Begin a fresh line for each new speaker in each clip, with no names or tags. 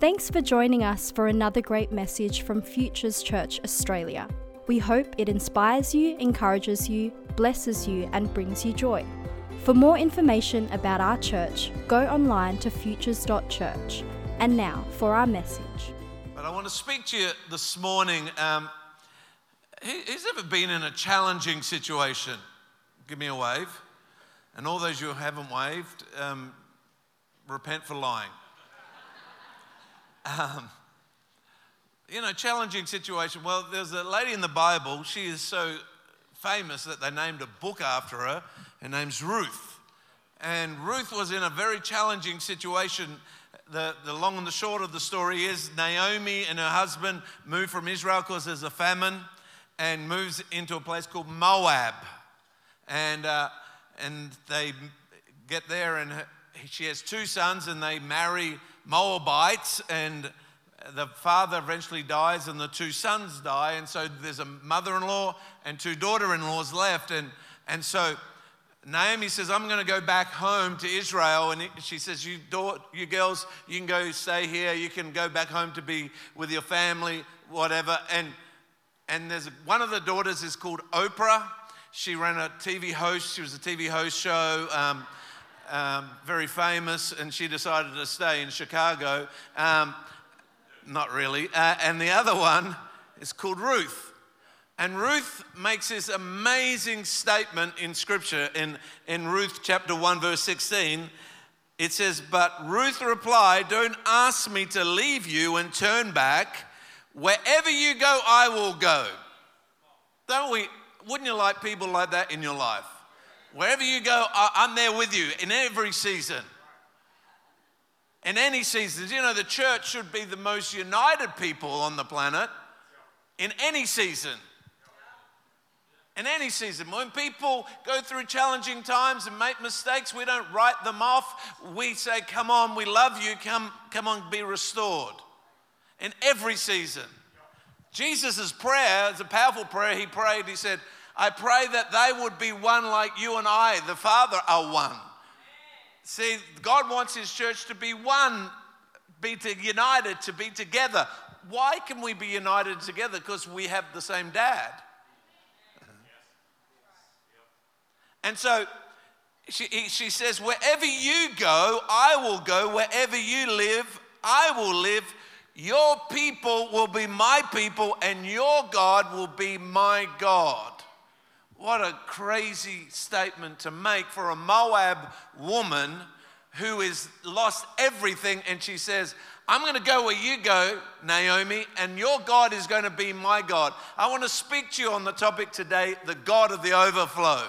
Thanks for joining us for another great message from Futures Church Australia. We hope it inspires you, encourages you, blesses you, and brings you joy. For more information about our church, go online to futures.church. And now for our message.
But I want to speak to you this morning. Um, who's ever been in a challenging situation? Give me a wave. And all those who haven't waved, um, repent for lying. Um, you know, challenging situation. Well, there's a lady in the Bible. She is so famous that they named a book after her. Her name's Ruth. And Ruth was in a very challenging situation. The, the long and the short of the story is Naomi and her husband move from Israel because there's a famine and moves into a place called Moab. And, uh, and they get there, and her, she has two sons, and they marry Moabites. And the father eventually dies, and the two sons die. And so there's a mother in law and two daughter in laws left. And, and so Naomi says, I'm going to go back home to Israel. And she says, you, daugh- you girls, you can go stay here. You can go back home to be with your family, whatever. And, and there's one of the daughters is called Oprah. She ran a TV host. She was a TV host show, um, um, very famous. And she decided to stay in Chicago. Um, not really. Uh, and the other one is called Ruth. And Ruth makes this amazing statement in scripture in, in Ruth chapter 1, verse 16. It says, But Ruth replied, Don't ask me to leave you and turn back. Wherever you go, I will go. Don't we? Wouldn't you like people like that in your life? Wherever you go, I'm there with you in every season. In any seasons, you know, the church should be the most united people on the planet in any season. In any season. When people go through challenging times and make mistakes, we don't write them off. We say, Come on, we love you. Come, come on, be restored. In every season. Jesus' prayer is a powerful prayer. He prayed, He said, I pray that they would be one like you and I, the Father, are one. See, God wants His church to be one, be to, united, to be together. Why can we be united together? Because we have the same dad. And so she, she says, Wherever you go, I will go. Wherever you live, I will live. Your people will be my people, and your God will be my God. What a crazy statement to make for a Moab woman who has lost everything. And she says, I'm going to go where you go, Naomi, and your God is going to be my God. I want to speak to you on the topic today the God of the overflow.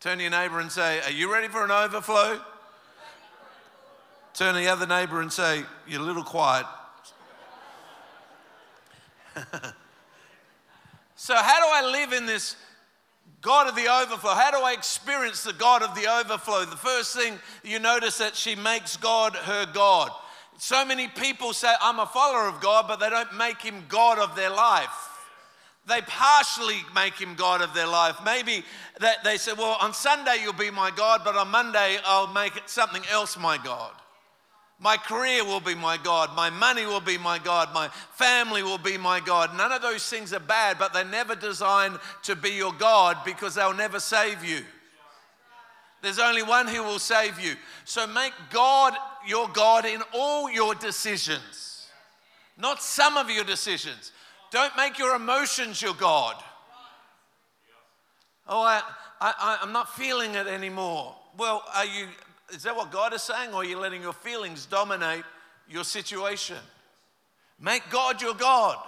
Turn to your neighbor and say, Are you ready for an overflow? Turn to the other neighbor and say, You're a little quiet. so, how do I live in this God of the overflow? How do I experience the God of the overflow? The first thing you notice that she makes God her God. So many people say, I'm a follower of God, but they don't make him God of their life. They partially make him God of their life. Maybe that they say, Well, on Sunday you'll be my God, but on Monday I'll make it something else my God. My career will be my God. My money will be my God. My family will be my God. None of those things are bad, but they're never designed to be your God because they'll never save you. There's only one who will save you. So make God your God in all your decisions, not some of your decisions. Don't make your emotions your God. Oh, I, I, I'm not feeling it anymore. Well, are you, is that what God is saying, or are you letting your feelings dominate your situation? Make God your God.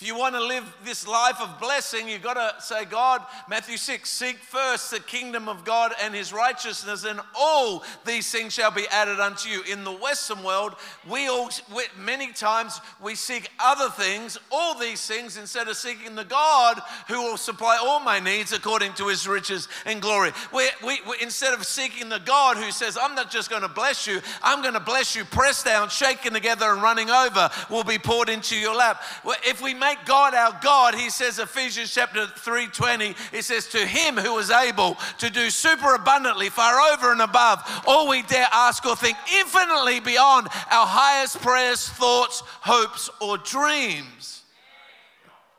If you want to live this life of blessing, you've got to say, God, Matthew 6, seek first the kingdom of God and his righteousness, and all these things shall be added unto you. In the Western world, we all, we, many times, we seek other things, all these things, instead of seeking the God who will supply all my needs according to his riches and glory. We, we, we, instead of seeking the God who says, I'm not just going to bless you, I'm going to bless you, pressed down, shaken together, and running over, will be poured into your lap. If we make make God our God, he says, Ephesians chapter 3:20, it says, to him who is able to do super abundantly, far over and above, all we dare ask or think, infinitely beyond our highest prayers, thoughts, hopes, or dreams.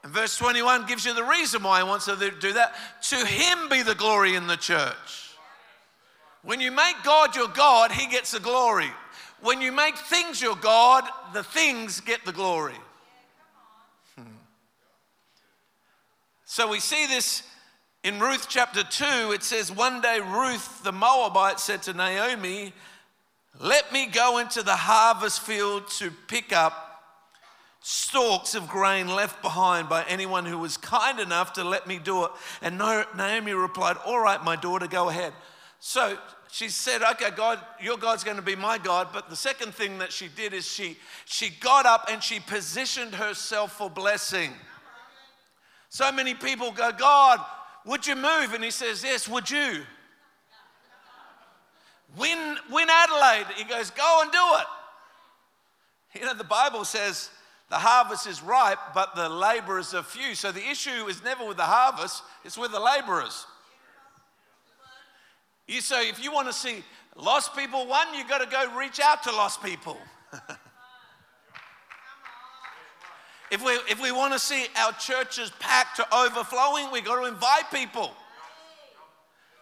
And verse 21 gives you the reason why he wants to do that. To him be the glory in the church. When you make God your God, he gets the glory. When you make things your God, the things get the glory. So we see this in Ruth chapter 2. It says, One day Ruth the Moabite said to Naomi, Let me go into the harvest field to pick up stalks of grain left behind by anyone who was kind enough to let me do it. And Naomi replied, All right, my daughter, go ahead. So she said, Okay, God, your God's going to be my God. But the second thing that she did is she, she got up and she positioned herself for blessing. So many people go, God, would you move? And he says, Yes, would you? Win, win Adelaide. He goes, Go and do it. You know, the Bible says the harvest is ripe, but the laborers are few. So the issue is never with the harvest, it's with the laborers. You say, if you want to see lost people won, you've got to go reach out to lost people. if, we, if we want to see our churches packed to overflowing, we've got to invite people.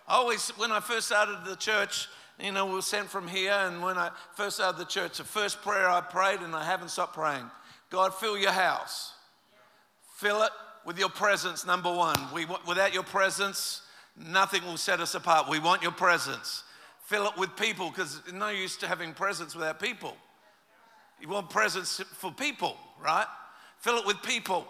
I always, when I first started the church, you know, we were sent from here, and when I first started the church, the first prayer I prayed, and I haven't stopped praying God, fill your house. Fill it with your presence, number one. We, without your presence, Nothing will set us apart. We want your presence. Fill it with people because no use to having presence without people. You want presence for people, right? Fill it with people.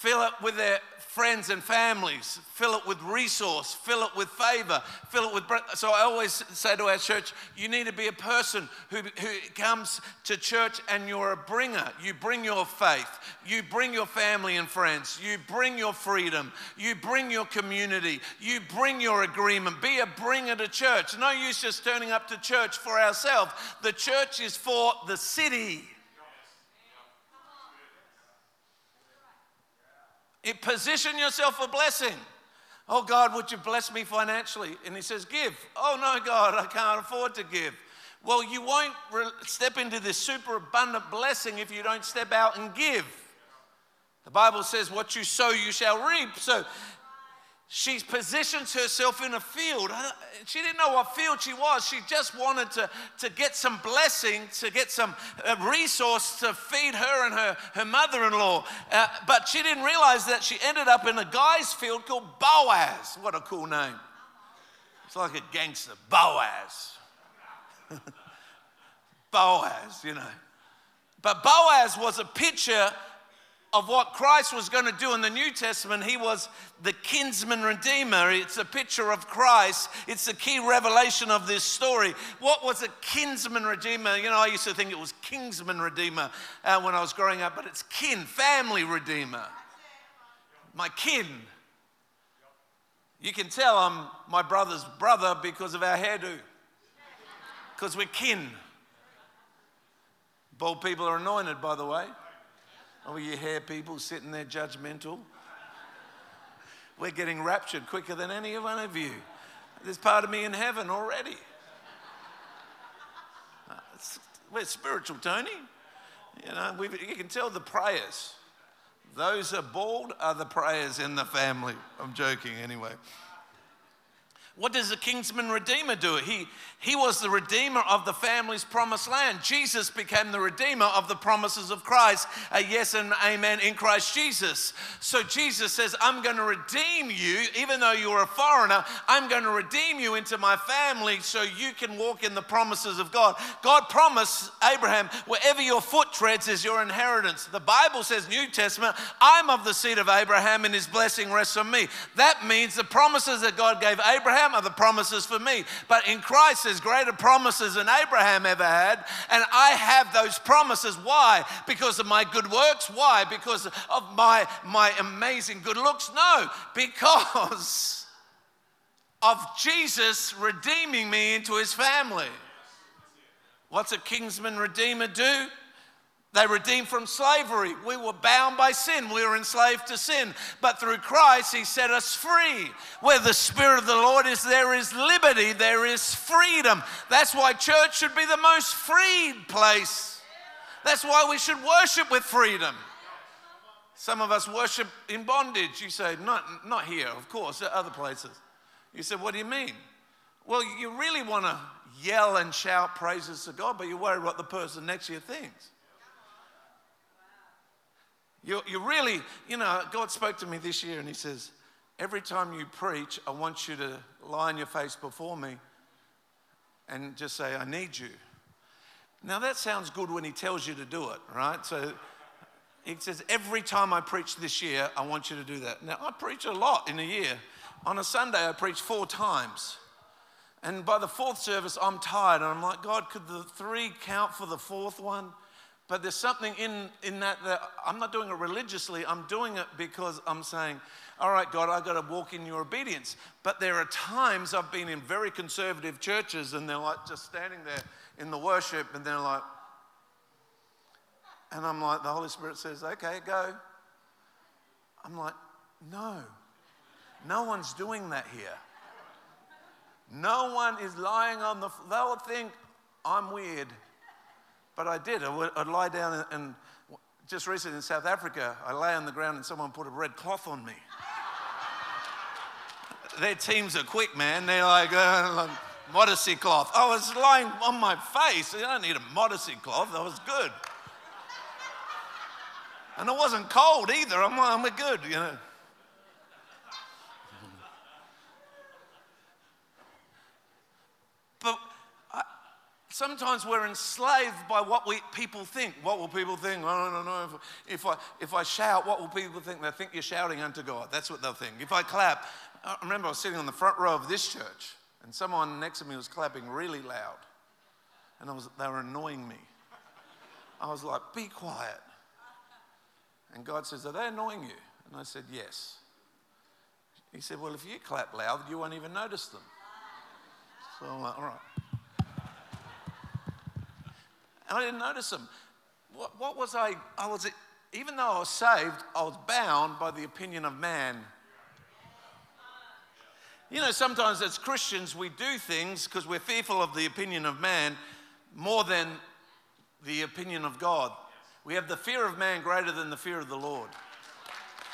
Fill it with their friends and families. Fill it with resource. Fill it with favor. Fill it with. So I always say to our church, you need to be a person who, who comes to church and you're a bringer. You bring your faith. You bring your family and friends. You bring your freedom. You bring your community. You bring your agreement. Be a bringer to church. No use just turning up to church for ourselves. The church is for the city. It position yourself for blessing. Oh God, would you bless me financially? And he says, Give. Oh no, God, I can't afford to give. Well, you won't step into this super abundant blessing if you don't step out and give. The Bible says, What you sow, you shall reap. So she positions herself in a field. She didn't know what field she was. She just wanted to, to get some blessing, to get some uh, resource to feed her and her, her mother in law. Uh, but she didn't realize that she ended up in a guy's field called Boaz. What a cool name. It's like a gangster, Boaz. Boaz, you know. But Boaz was a picture of what Christ was going to do in the New Testament, he was the kinsman redeemer. It's a picture of Christ. It's the key revelation of this story. What was a kinsman redeemer? You know, I used to think it was kingsman redeemer uh, when I was growing up, but it's kin, family redeemer. My kin. You can tell I'm my brother's brother because of our hairdo, because we're kin. Bald people are anointed, by the way. Oh, you hair people sitting there judgmental. We're getting raptured quicker than any one of you. There's part of me in heaven already. Uh, we're spiritual, Tony. You know, you can tell the prayers. Those are bald are the prayers in the family. I'm joking anyway. What does the kingsman redeemer do? He, he was the redeemer of the family's promised land. Jesus became the redeemer of the promises of Christ. A yes and amen in Christ Jesus. So Jesus says, I'm going to redeem you, even though you're a foreigner, I'm going to redeem you into my family so you can walk in the promises of God. God promised Abraham, wherever your foot treads is your inheritance. The Bible says, New Testament, I'm of the seed of Abraham and his blessing rests on me. That means the promises that God gave Abraham are the promises for me. But in Christ, there's greater promises than Abraham ever had. And I have those promises. Why? Because of my good works? Why? Because of my, my amazing good looks? No, because of Jesus redeeming me into his family. What's a kingsman redeemer do? They redeemed from slavery. We were bound by sin. We were enslaved to sin. But through Christ, He set us free. Where the Spirit of the Lord is, there is liberty, there is freedom. That's why church should be the most freed place. That's why we should worship with freedom. Some of us worship in bondage. You say, not, not here, of course, at other places. You say, what do you mean? Well, you really want to yell and shout praises to God, but you're worried what the person next to you thinks. You, you really, you know, God spoke to me this year and He says, Every time you preach, I want you to lie on your face before me and just say, I need you. Now, that sounds good when He tells you to do it, right? So He says, Every time I preach this year, I want you to do that. Now, I preach a lot in a year. On a Sunday, I preach four times. And by the fourth service, I'm tired. And I'm like, God, could the three count for the fourth one? But there's something in, in that that I'm not doing it religiously. I'm doing it because I'm saying, all right, God, I've got to walk in your obedience. But there are times I've been in very conservative churches and they're like just standing there in the worship and they're like, and I'm like, the Holy Spirit says, okay, go. I'm like, no, no one's doing that here. No one is lying on the, floor, they'll think I'm weird. But I did. I would, I'd lie down and, just recently in South Africa, I lay on the ground and someone put a red cloth on me. Their teams are quick, man. They're like, uh, like modesty cloth. I was lying on my face. I don't need a modesty cloth. That was good. And it wasn't cold either. I'm, I'm good, you know. Sometimes we're enslaved by what we, people think. What will people think? I don't know. If, I, if I shout, what will people think? They think you're shouting unto God. That's what they'll think. If I clap, I remember I was sitting on the front row of this church, and someone next to me was clapping really loud. And I was, they were annoying me. I was like, be quiet. And God says, Are they annoying you? And I said, Yes. He said, Well, if you clap loud, you won't even notice them. So I'm like, All right. And I didn't notice them. What, what was I? I was, even though I was saved, I was bound by the opinion of man. You know, sometimes as Christians, we do things because we're fearful of the opinion of man more than the opinion of God. We have the fear of man greater than the fear of the Lord.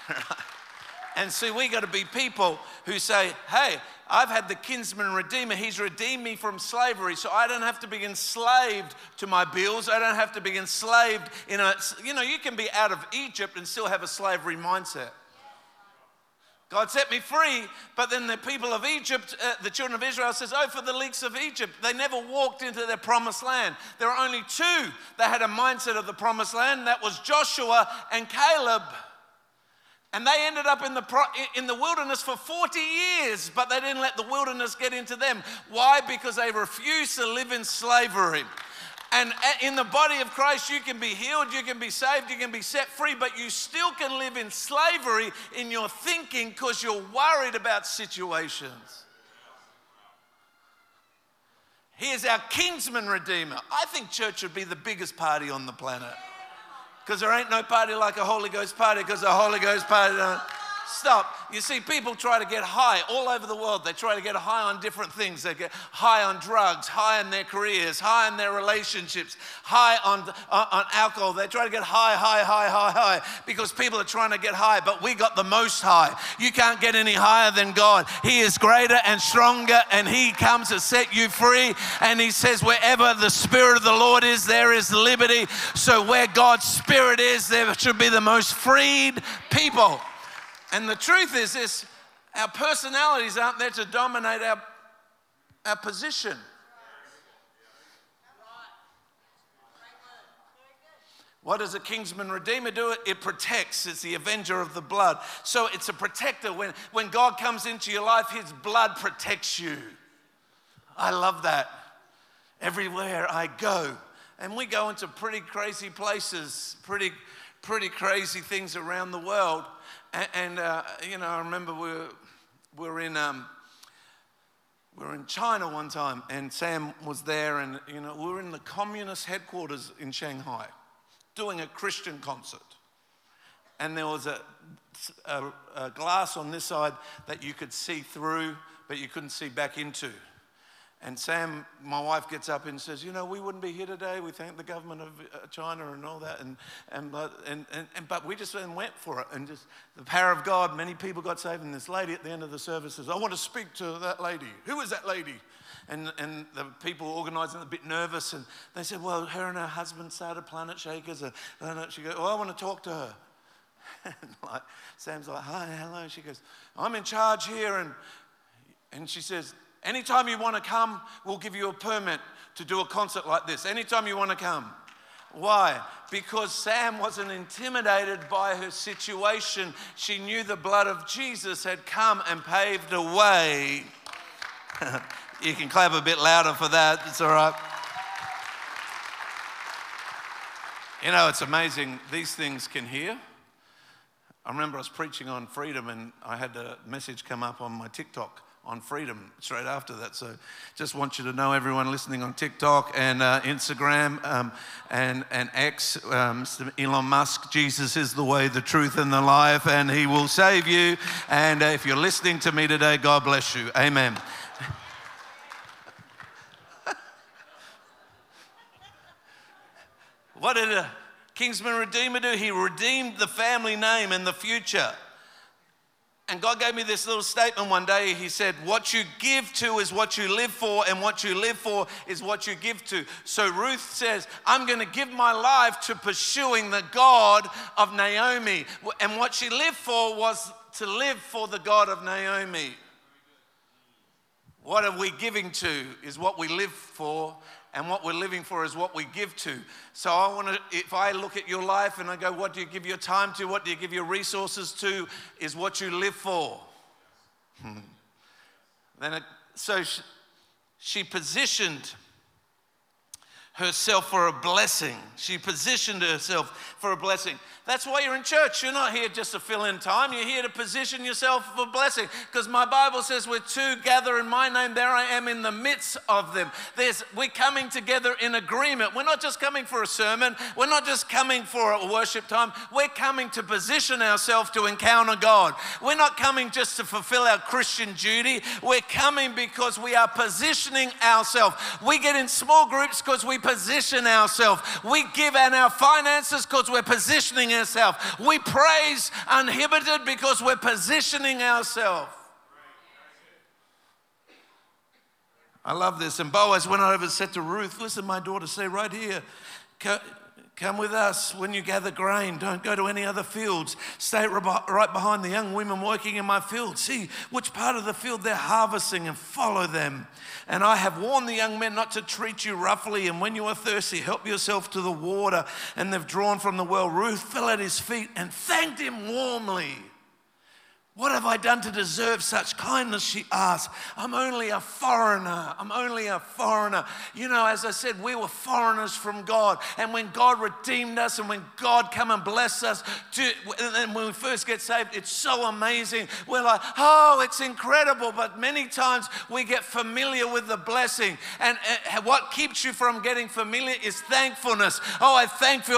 and see, we got to be people who say, hey, I've had the kinsman redeemer. He's redeemed me from slavery. So I don't have to be enslaved to my bills. I don't have to be enslaved in a, you know, you can be out of Egypt and still have a slavery mindset. God set me free, but then the people of Egypt, uh, the children of Israel says, Oh, for the leeks of Egypt. They never walked into their promised land. There were only two that had a mindset of the promised land. That was Joshua and Caleb. And they ended up in the, in the wilderness for 40 years, but they didn't let the wilderness get into them. Why? Because they refused to live in slavery. And in the body of Christ, you can be healed, you can be saved, you can be set free, but you still can live in slavery in your thinking because you're worried about situations. Here's our kinsman redeemer. I think church should be the biggest party on the planet. Because there ain't no party like a Holy Ghost party, because the Holy Ghost party. Don't. Stop. You see, people try to get high all over the world. They try to get high on different things. They get high on drugs, high on their careers, high on their relationships, high on, on, on alcohol. They try to get high, high, high, high, high because people are trying to get high, but we got the most high. You can't get any higher than God. He is greater and stronger, and He comes to set you free. And He says, wherever the Spirit of the Lord is, there is liberty. So where God's Spirit is, there should be the most freed people. And the truth is this our personalities aren't there to dominate our, our position. What does a kingsman redeemer do? It protects. It's the avenger of the blood. So it's a protector. When, when God comes into your life, his blood protects you. I love that. Everywhere I go. And we go into pretty crazy places, pretty, pretty crazy things around the world. And, and uh, you know, I remember we were, we were in. Um, we were in China one time, and Sam was there, and you know we were in the communist headquarters in Shanghai, doing a Christian concert. And there was a, a, a glass on this side that you could see through, but you couldn't see back into. And Sam, my wife, gets up and says, You know, we wouldn't be here today. We thank the government of uh, China and all that. And, and, and, and, and, but we just went for it. And just the power of God, many people got saved. And this lady at the end of the service says, I want to speak to that lady. Who is that lady? And, and the people organizing a bit nervous. And they said, Well, her and her husband started Planet Shakers. And she goes, Oh, I want to talk to her. And like, Sam's like, Hi, hello. She goes, I'm in charge here. And, and she says, Anytime you want to come, we'll give you a permit to do a concert like this. Anytime you want to come. Why? Because Sam wasn't intimidated by her situation. She knew the blood of Jesus had come and paved a way. you can clap a bit louder for that, it's all right. You know, it's amazing, these things can hear. I remember I was preaching on freedom and I had a message come up on my TikTok on freedom straight after that. So just want you to know, everyone listening on TikTok and uh, Instagram um, and, and X, um, Elon Musk, Jesus is the way, the truth, and the life, and he will save you. And uh, if you're listening to me today, God bless you. Amen. what did a Kingsman Redeemer do? He redeemed the family name and the future. And God gave me this little statement one day. He said, What you give to is what you live for, and what you live for is what you give to. So Ruth says, I'm going to give my life to pursuing the God of Naomi. And what she lived for was to live for the God of Naomi. What are we giving to is what we live for, and what we're living for is what we give to. So I want to, if I look at your life and I go, what do you give your time to? What do you give your resources to? Is what you live for. Then, it, so she, she positioned herself for a blessing. She positioned herself for a blessing. That's why you're in church. You're not here just to fill in time. You're here to position yourself for blessing. Because my Bible says, where two gather in my name, there I am in the midst of them. There's, we're coming together in agreement. We're not just coming for a sermon. We're not just coming for a worship time. We're coming to position ourselves to encounter God. We're not coming just to fulfill our Christian duty. We're coming because we are positioning ourselves. We get in small groups because we position ourselves. We give out our finances because we're positioning ourselves. We praise uninhibited because we're positioning ourselves. I love this. And Boaz went over and said to Ruth, Listen, my daughter, stay right here. Come with us when you gather grain. Don't go to any other fields. Stay right behind the young women working in my field. See which part of the field they're harvesting and follow them. And I have warned the young men not to treat you roughly. And when you are thirsty, help yourself to the water. And they've drawn from the well. Ruth fell at his feet and thanked him warmly. What have I done to deserve such kindness? She asked. I'm only a foreigner. I'm only a foreigner. You know, as I said, we were foreigners from God. And when God redeemed us and when God come and bless us, to, and when we first get saved, it's so amazing. We're like, oh, it's incredible. But many times we get familiar with the blessing. And uh, what keeps you from getting familiar is thankfulness. Oh, I thank you.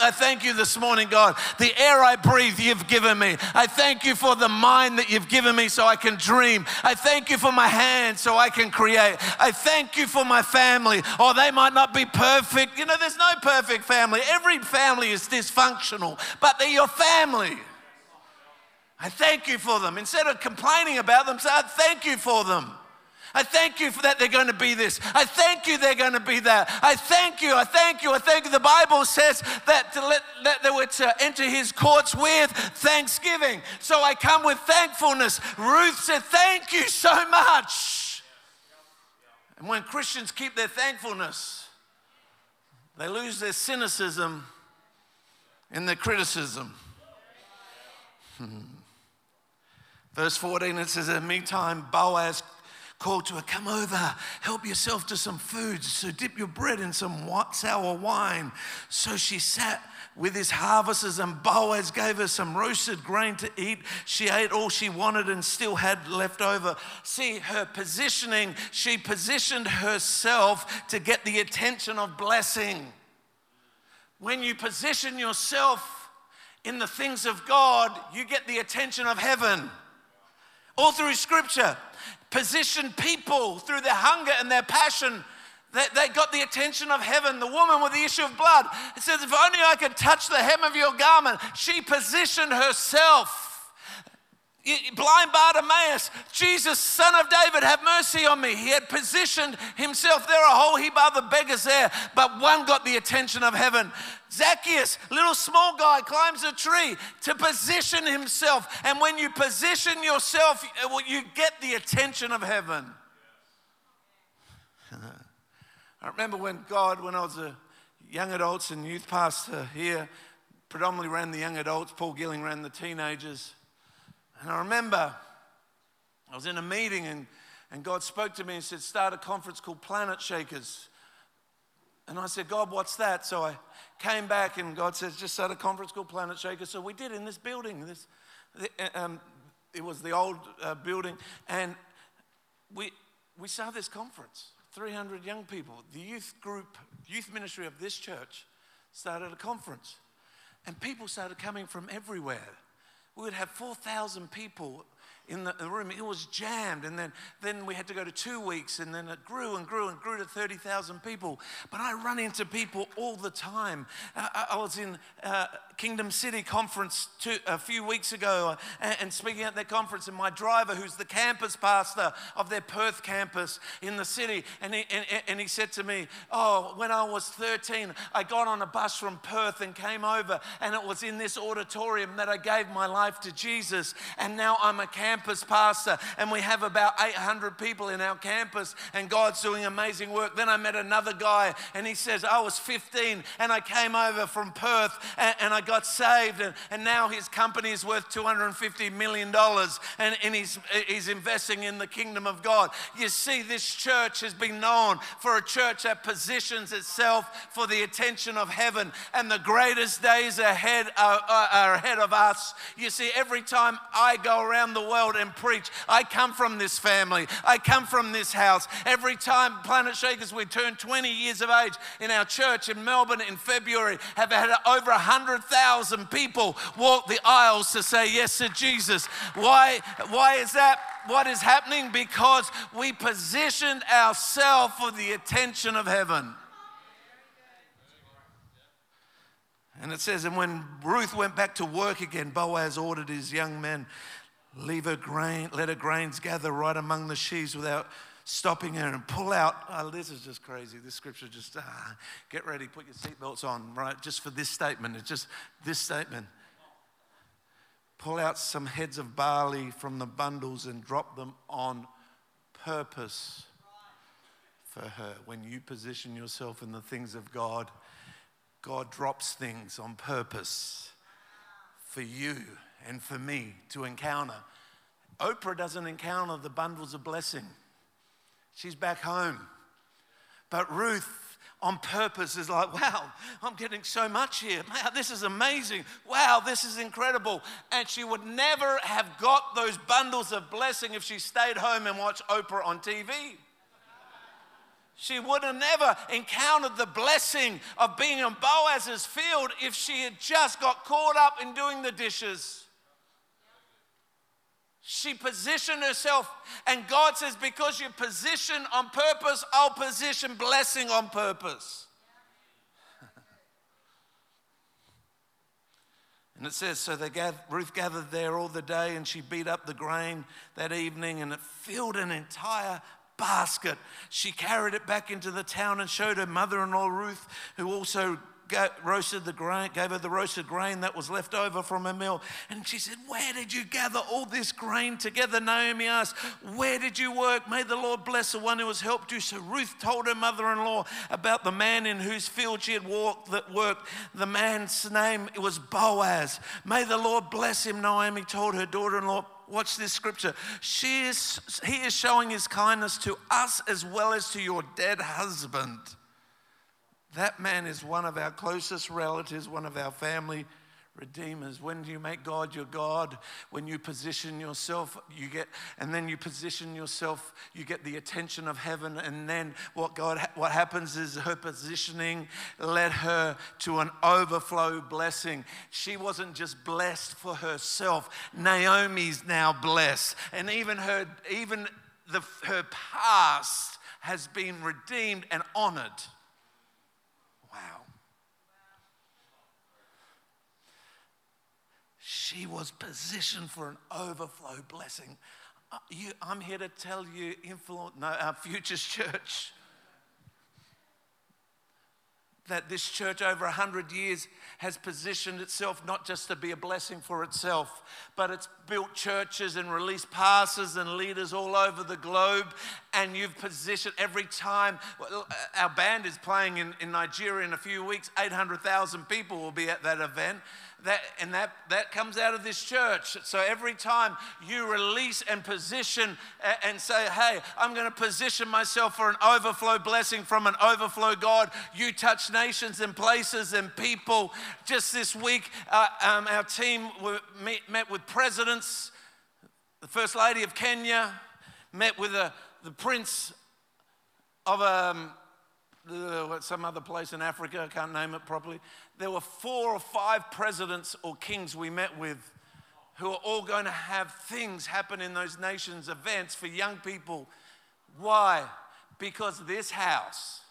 I thank you this morning, God. The air I breathe, you've given me. I thank you for the mind that you've given me so I can dream. I thank you for my hands so I can create. I thank you for my family. Oh, they might not be perfect. You know, there's no perfect family. Every family is dysfunctional, but they're your family. I thank you for them. Instead of complaining about them, say, I thank you for them. I thank you for that they're going to be this. I thank you they're going to be that. I thank you. I thank you. I thank you. The Bible says that to let that they were to enter his courts with thanksgiving. So I come with thankfulness. Ruth said, Thank you so much. And when Christians keep their thankfulness, they lose their cynicism and their criticism. Verse 14, it says, In the meantime, Boaz called to her, Come over, help yourself to some food. So dip your bread in some sour wine. So she sat with his harvests, and Boaz gave her some roasted grain to eat. She ate all she wanted and still had left over. See, her positioning, she positioned herself to get the attention of blessing. When you position yourself in the things of God, you get the attention of heaven. All through scripture, position people through their hunger and their passion. They, they got the attention of heaven. The woman with the issue of blood, it says, If only I could touch the hem of your garment. She positioned herself Blind Bartimaeus, Jesus, son of David, have mercy on me. He had positioned himself. There are a whole heap of other beggars there, but one got the attention of heaven. Zacchaeus, little small guy, climbs a tree to position himself. And when you position yourself, uh, you get the attention of heaven. I remember when God, when I was a young adults and youth pastor here, predominantly ran the young adults, Paul Gilling ran the teenagers. And I remember I was in a meeting and, and God spoke to me and said, Start a conference called Planet Shakers. And I said, God, what's that? So I came back and God says, just start a conference called Planet Shakers. So we did in this building. This, um, it was the old uh, building. And we, we started this conference. 300 young people. The youth group, youth ministry of this church started a conference. And people started coming from everywhere we would have 4,000 people in the room. It was jammed. And then, then we had to go to two weeks, and then it grew and grew and grew to 30,000 people. But I run into people all the time. Uh, I was in uh, Kingdom City conference two, a few weeks ago and, and, speaking at their conference, and my driver, who's the campus pastor of their Perth campus in the city, and he, and, and he said to me, Oh, when I was 13, I got on a bus from Perth and came over, and it was in this auditorium that I gave my life to Jesus, and now I'm a campus pastor, and we have about 800 people in our campus, and God's doing amazing work. Then I met another guy, and he says, I was 15, and I came over from Perth, and, and I got saved, and, and now his company is worth $250 million, and, and he's, he's investing in the kingdom of God. You see, this church has been known for a church that positions itself for the attention of heaven, and the greatest days ahead are, are, are ahead of us. You see, every time I go around the world and preach, I come from this family, I come from this house. Every time Planet Shakers, we turn 20 years of age in our church in Melbourne in February, have had over 100,000 people walk the aisles to say yes to Jesus. Why, why is that? What is happening? Because we positioned ourselves for the attention of heaven. And it says, and when Ruth went back to work again, Boaz ordered his young men, leave her grain, let her grains gather right among the sheaves without stopping her and pull out. Oh, this is just crazy. This scripture just, ah, get ready, put your seatbelts on, right? Just for this statement. It's just this statement. Pull out some heads of barley from the bundles and drop them on purpose for her. When you position yourself in the things of God, God drops things on purpose for you and for me to encounter. Oprah doesn't encounter the bundles of blessing. She's back home. But Ruth, on purpose, is like, wow, I'm getting so much here. Wow, this is amazing. Wow, this is incredible. And she would never have got those bundles of blessing if she stayed home and watched Oprah on TV. She would have never encountered the blessing of being in Boaz's field if she had just got caught up in doing the dishes. She positioned herself, and God says, Because you position on purpose, I'll position blessing on purpose. and it says, So they gathered, Ruth gathered there all the day, and she beat up the grain that evening, and it filled an entire basket. She carried it back into the town and showed her mother in law Ruth, who also roasted the grain, gave her the roasted grain that was left over from her meal. And she said, Where did you gather all this grain together? Naomi asked, Where did you work? May the Lord bless the one who has helped you. So Ruth told her mother in law about the man in whose field she had walked, that worked. The man's name was Boaz. May the Lord bless him, Naomi told her daughter in law. Watch this scripture. She is, he is showing his kindness to us as well as to your dead husband. That man is one of our closest relatives, one of our family redeemers. When do you make God your God? When you position yourself, you get, and then you position yourself, you get the attention of heaven. And then what God, what happens is her positioning led her to an overflow blessing. She wasn't just blessed for herself. Naomi's now blessed, and even her, even the, her past has been redeemed and honored. Wow. She was positioned for an overflow blessing. Uh, you, I'm here to tell you, influence, no, our Futures Church, that this church over 100 years has positioned itself not just to be a blessing for itself, but it's built churches and released pastors and leaders all over the globe. And you've positioned every time our band is playing in, in Nigeria in a few weeks, 800,000 people will be at that event that, and that, that comes out of this church. So every time you release and position and say, hey, I'm going to position myself for an overflow blessing from an overflow God, you touch nations and places and people. Just this week, uh, um, our team met, met, with presidents, the First Lady of Kenya, met with the, the Prince of um, some other place in Africa, I can't name it properly there were four or five presidents or kings we met with who are all going to have things happen in those nations, events for young people. Why? Because this house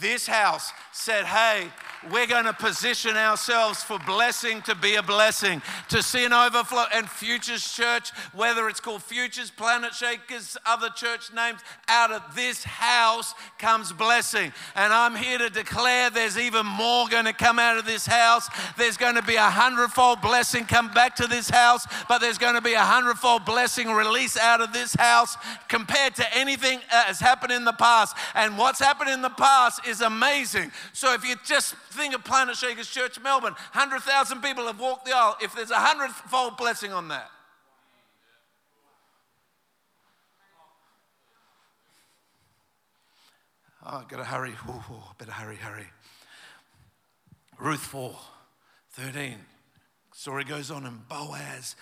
this house said, Hey, we're going to position ourselves for blessing to be a blessing, to see an overflow. And Futures Church, whether it's called Futures, Planet Shakers, other church names, out of this house comes blessing. And I'm here to declare there's even more going to come out of this house. There's going to be a hundredfold blessing come back to this house, but there's going to be a hundredfold blessing release out of this house compared to anything that has happened in the past. And what's happened in the past is amazing. So if you just think of Planet Shakers Church Melbourne, 100,000 people have walked the aisle. If there's a hundredfold blessing on that, ah, Oh, I've got to hurry. Ooh, better hurry, hurry. Ruth 4, 13. Story goes on, and Boaz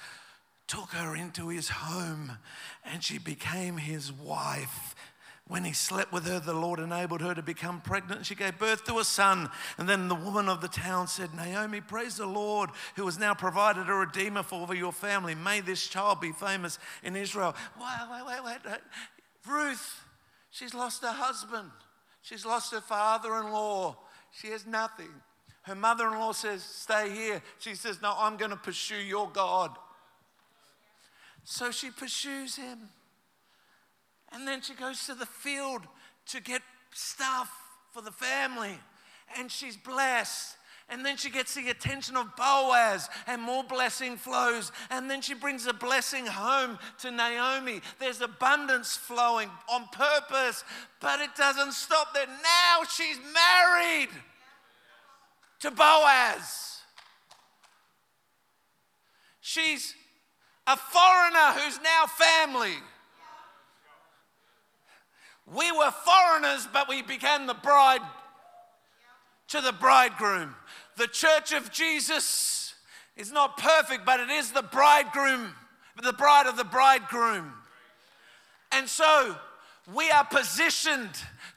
took her into his home, and she became his wife. When he slept with her, the Lord enabled her to become pregnant. She gave birth to a son. And then the woman of the town said, Naomi, praise the Lord who has now provided a redeemer for your family. May this child be famous in Israel. Wait, wait, wait, wait. Ruth, she's lost her husband. She's lost her father in law. She has nothing. Her mother in law says, Stay here. She says, No, I'm going to pursue your God. So she pursues him. And then she goes to the field to get stuff for the family. And she's blessed. And then she gets the attention of Boaz, and more blessing flows. And then she brings a blessing home to Naomi. There's abundance flowing on purpose, but it doesn't stop there. Now she's married to Boaz. She's a foreigner who's now family. We were foreigners, but we became the bride to the bridegroom. The church of Jesus is not perfect, but it is the bridegroom, the bride of the bridegroom. And so we are positioned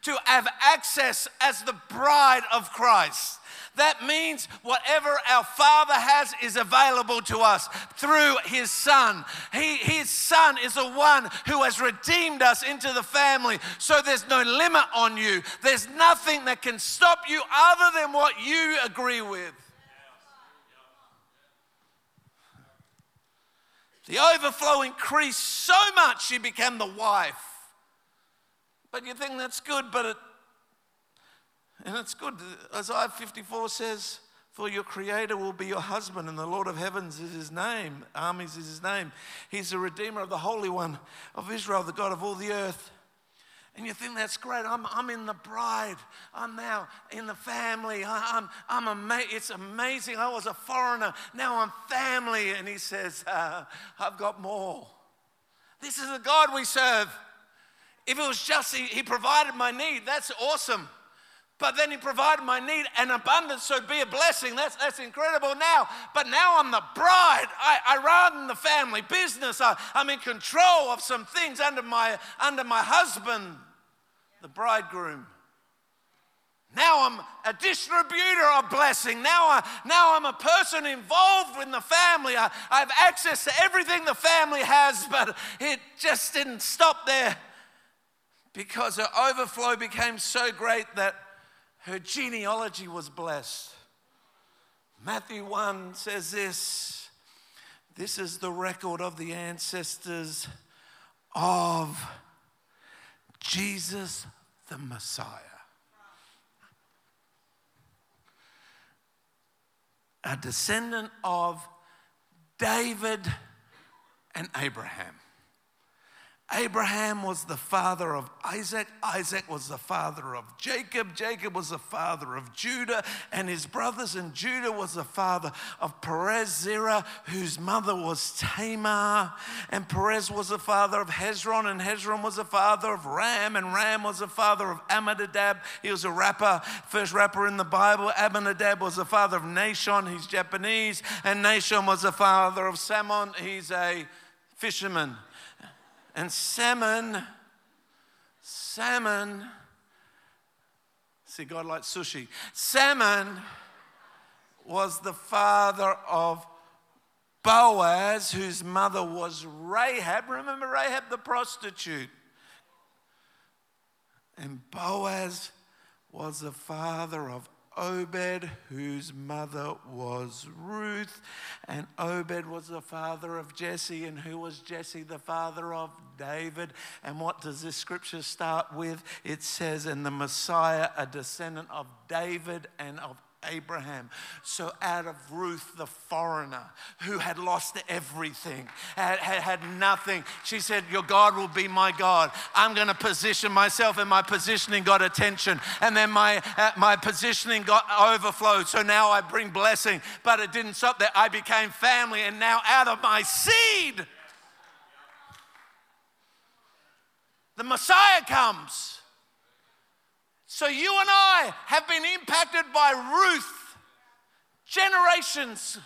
to have access as the bride of Christ. That means whatever our Father has is available to us through His Son. He, his Son is the one who has redeemed us into the family. So there's no limit on you, there's nothing that can stop you other than what you agree with. The overflow increased so much she became the wife. But you think that's good, but it and it's good. Isaiah 54 says, For your creator will be your husband, and the Lord of heavens is his name. Armies is his name. He's the redeemer of the Holy One of Israel, the God of all the earth. And you think that's great. I'm, I'm in the bride. I'm now in the family. I, am I'm, I'm ama- it's amazing. I was a foreigner. Now I'm family. And he says, uh, I've got more. This is the God we serve. If it was just he, he provided my need, that's awesome. But then he provided my need and abundance, so it be a blessing. That's, that's incredible now. But now I'm the bride. I, I run the family business. I, I'm in control of some things under my, under my husband, the bridegroom. Now I'm a distributor of blessing. Now, I, now I'm a person involved in the family. I, I have access to everything the family has, but it just didn't stop there because her overflow became so great that her genealogy was blessed. Matthew 1 says this this is the record of the ancestors of Jesus the Messiah. A descendant of David and Abraham. Abraham was the father of Isaac. Isaac was the father of Jacob. Jacob was the father of Judah and his brothers. And Judah was the father of Perez Zerah, whose mother was Tamar. And Perez was the father of Hezron. And Hezron was the father of Ram. And Ram was the father of Amminadab. He was a rapper, first rapper in the Bible. Amminadab was the father of Nahshon. He's Japanese. And Nahshon was the father of Salmon. He's a fisherman. And salmon, salmon, see, God likes sushi. Salmon was the father of Boaz, whose mother was Rahab. Remember Rahab the prostitute? And Boaz was the father of Obed, whose mother was Ruth, and Obed was the father of Jesse, and who was Jesse, the father of David. And what does this scripture start with? It says, And the Messiah, a descendant of David and of Abraham. So, out of Ruth, the foreigner who had lost everything, had, had, had, nothing, she said, Your God will be my God. I'm going to position myself, and my positioning got attention. And then my, uh, my positioning got overflowed. So now I bring blessing. But it didn't stop there. I became family, and now out of my seed, the Messiah comes. So you and I have been impacted by Ruth generations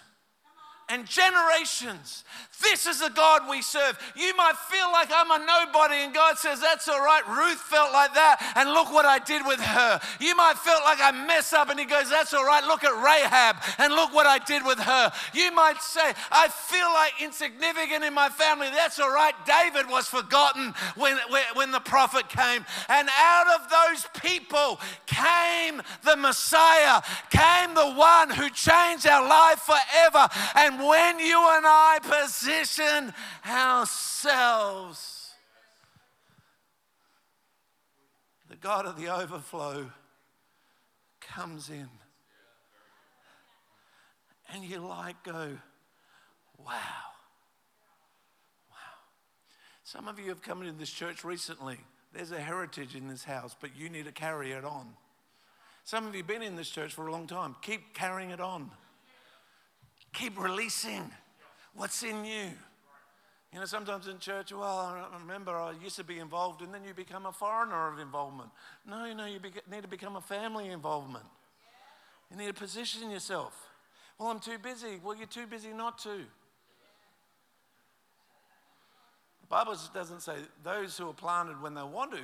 and generations. This is the God we serve. You might feel like I'm a nobody, and God says, That's all right. Ruth felt like that, and look what I did with her. You might feel like I mess up, and He goes, That's all right. Look at Rahab, and look what I did with her. You might say, I feel like insignificant in my family. That's all right. David was forgotten when, when, when the prophet came, and out of those people came the Messiah, came the one who changed our life forever. And when you and I position ourselves, the God of the overflow comes in. And you like go, wow. Wow. Some of you have come into this church recently. There's a heritage in this house, but you need to carry it on. Some of you have been in this church for a long time. Keep carrying it on. Keep releasing what's in you. You know, sometimes in church, well, I remember I used to be involved, and then you become a foreigner of involvement. No, no, you need to become a family involvement. You need to position yourself. Well, I'm too busy. Well, you're too busy not to. The Bible doesn't say those who are planted when they want to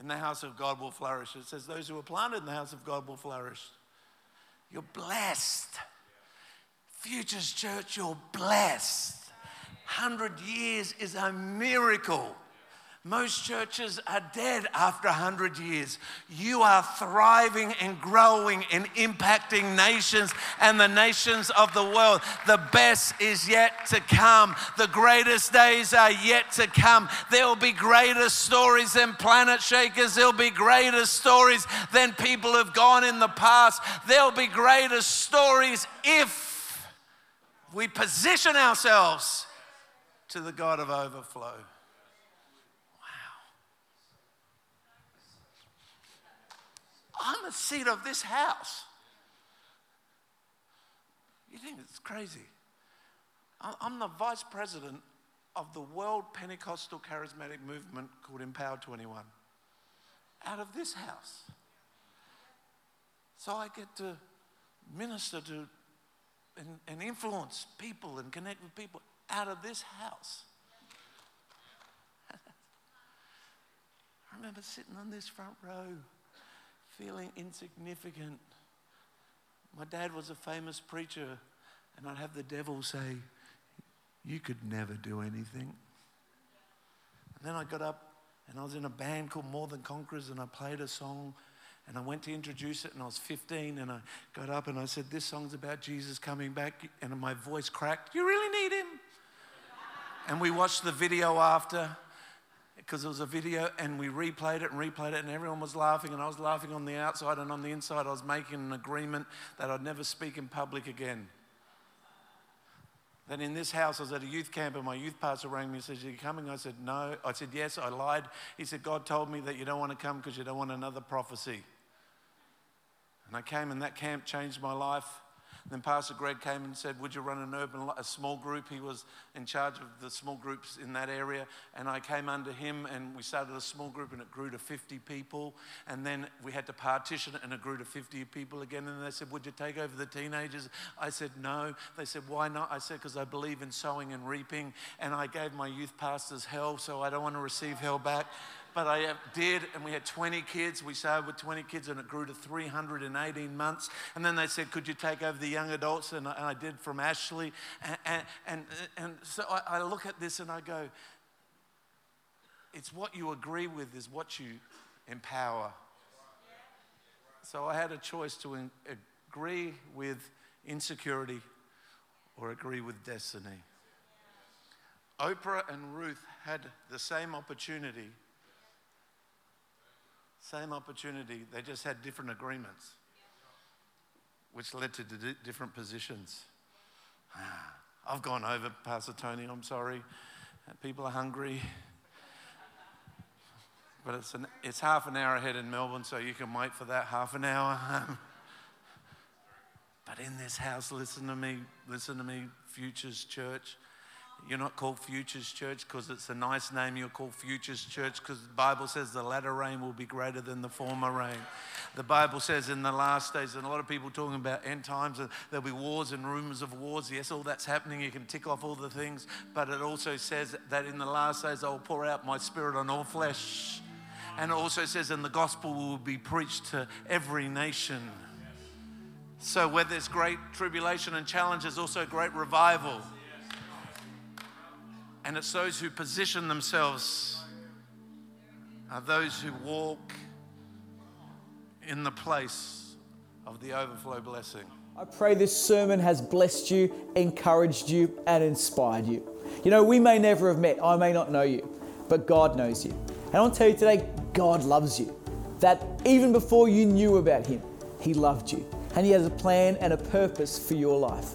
in the house of God will flourish. It says those who are planted in the house of God will flourish. You're blessed. Futures Church, you're blessed. 100 years is a miracle. Most churches are dead after 100 years. You are thriving and growing and impacting nations and the nations of the world. The best is yet to come. The greatest days are yet to come. There will be greater stories than Planetshakers. There'll be greater stories than people who've gone in the past. There'll be greater stories if we position ourselves to the God of overflow. Wow. I'm the seat of this house. You think it's crazy? I'm the vice president of the World Pentecostal Charismatic Movement called Empower 21 out of this house. So I get to minister to and, and influence people and connect with people out of this house. I remember sitting on this front row feeling insignificant. My dad was a famous preacher, and I'd have the devil say, You could never do anything. And then I got up and I was in a band called More Than Conquerors, and I played a song. And I went to introduce it, and I was 15, and I got up and I said, This song's about Jesus coming back. And my voice cracked. You really need him. and we watched the video after because it was a video and we replayed it and replayed it and everyone was laughing and I was laughing on the outside and on the inside I was making an agreement that I'd never speak in public again. Then in this house, I was at a youth camp and my youth pastor rang me and said, Are you coming? I said, No. I said, Yes, I lied. He said, God told me that you don't want to come because you don't want another prophecy. And I came and that camp changed my life. Then Pastor Greg came and said, Would you run an urban, a small group? He was in charge of the small groups in that area. And I came under him and we started a small group and it grew to 50 people. And then we had to partition it and it grew to 50 people again. And they said, Would you take over the teenagers? I said, No. They said, Why not? I said, Because I believe in sowing and reaping. And I gave my youth pastors hell, so I don't want to receive hell back but I did, and we had 20 kids. We started with 20 kids, and it grew to 318 months. And then they said, Could you take over the young adults? And I, and I did from Ashley. And, and, and, and so I, I look at this and I go, It's what you agree with, is what you empower. So I had a choice to in, agree with insecurity or agree with destiny. Orpah and Ruth had the same opportunity same opportunity, they just had different agreements, which led to d- different positions. I've gone over, Pastor Tony, I'm sorry. People are hungry. But it's, an, it's half an hour ahead in Melbourne, so you can wait for that half an hour. but in this house, listen to me, listen to me, Futures Church. You're not called Futures Church because it's a nice name. You're called Futures Church because the Bible says the latter rain will be greater than the former rain. The Bible says in the last days, and a lot of people talking about end times, there'll be wars and rumors of wars. Yes, all that's happening. You can tick off all the things, but it also says that in the last days I will pour out my spirit on all flesh. And it also says, and the gospel will be preached to every nation. So, where there's great tribulation and challenge, there's also great revival. And it's those who position themselves are those who walk in the place of the overflow blessing.
I pray this sermon has blessed you, encouraged you, and inspired you. You know, we may never have met, I may not know you, but God knows you. And I want to tell you today, God loves you. That even before you knew about Him, He loved you. And He has a plan and a purpose for your life.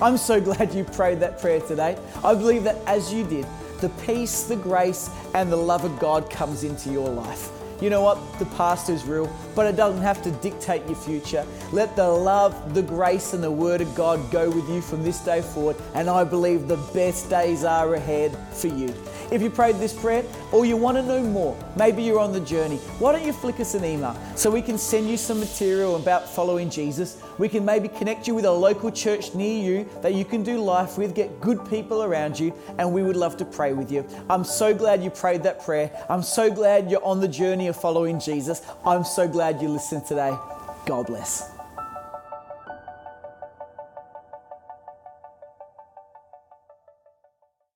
I'm so glad you prayed that prayer today. I believe that as you did, the peace, the grace, and the love of God comes into your life. You know what? The past is real, but it doesn't have to dictate your future. Let the love, the grace, and the Word of God go with you from this day forward, and I believe the best days are ahead for you. If you prayed this prayer or you want to know more, maybe you're on the journey, why don't you flick us an email so we can send you some material about following Jesus? We can maybe connect you with a local church near you that you can do life with, get good people around you, and we would love to pray with you. I'm so glad you prayed that prayer. I'm so glad you're on the journey of following Jesus. I'm so glad you listened today. God bless.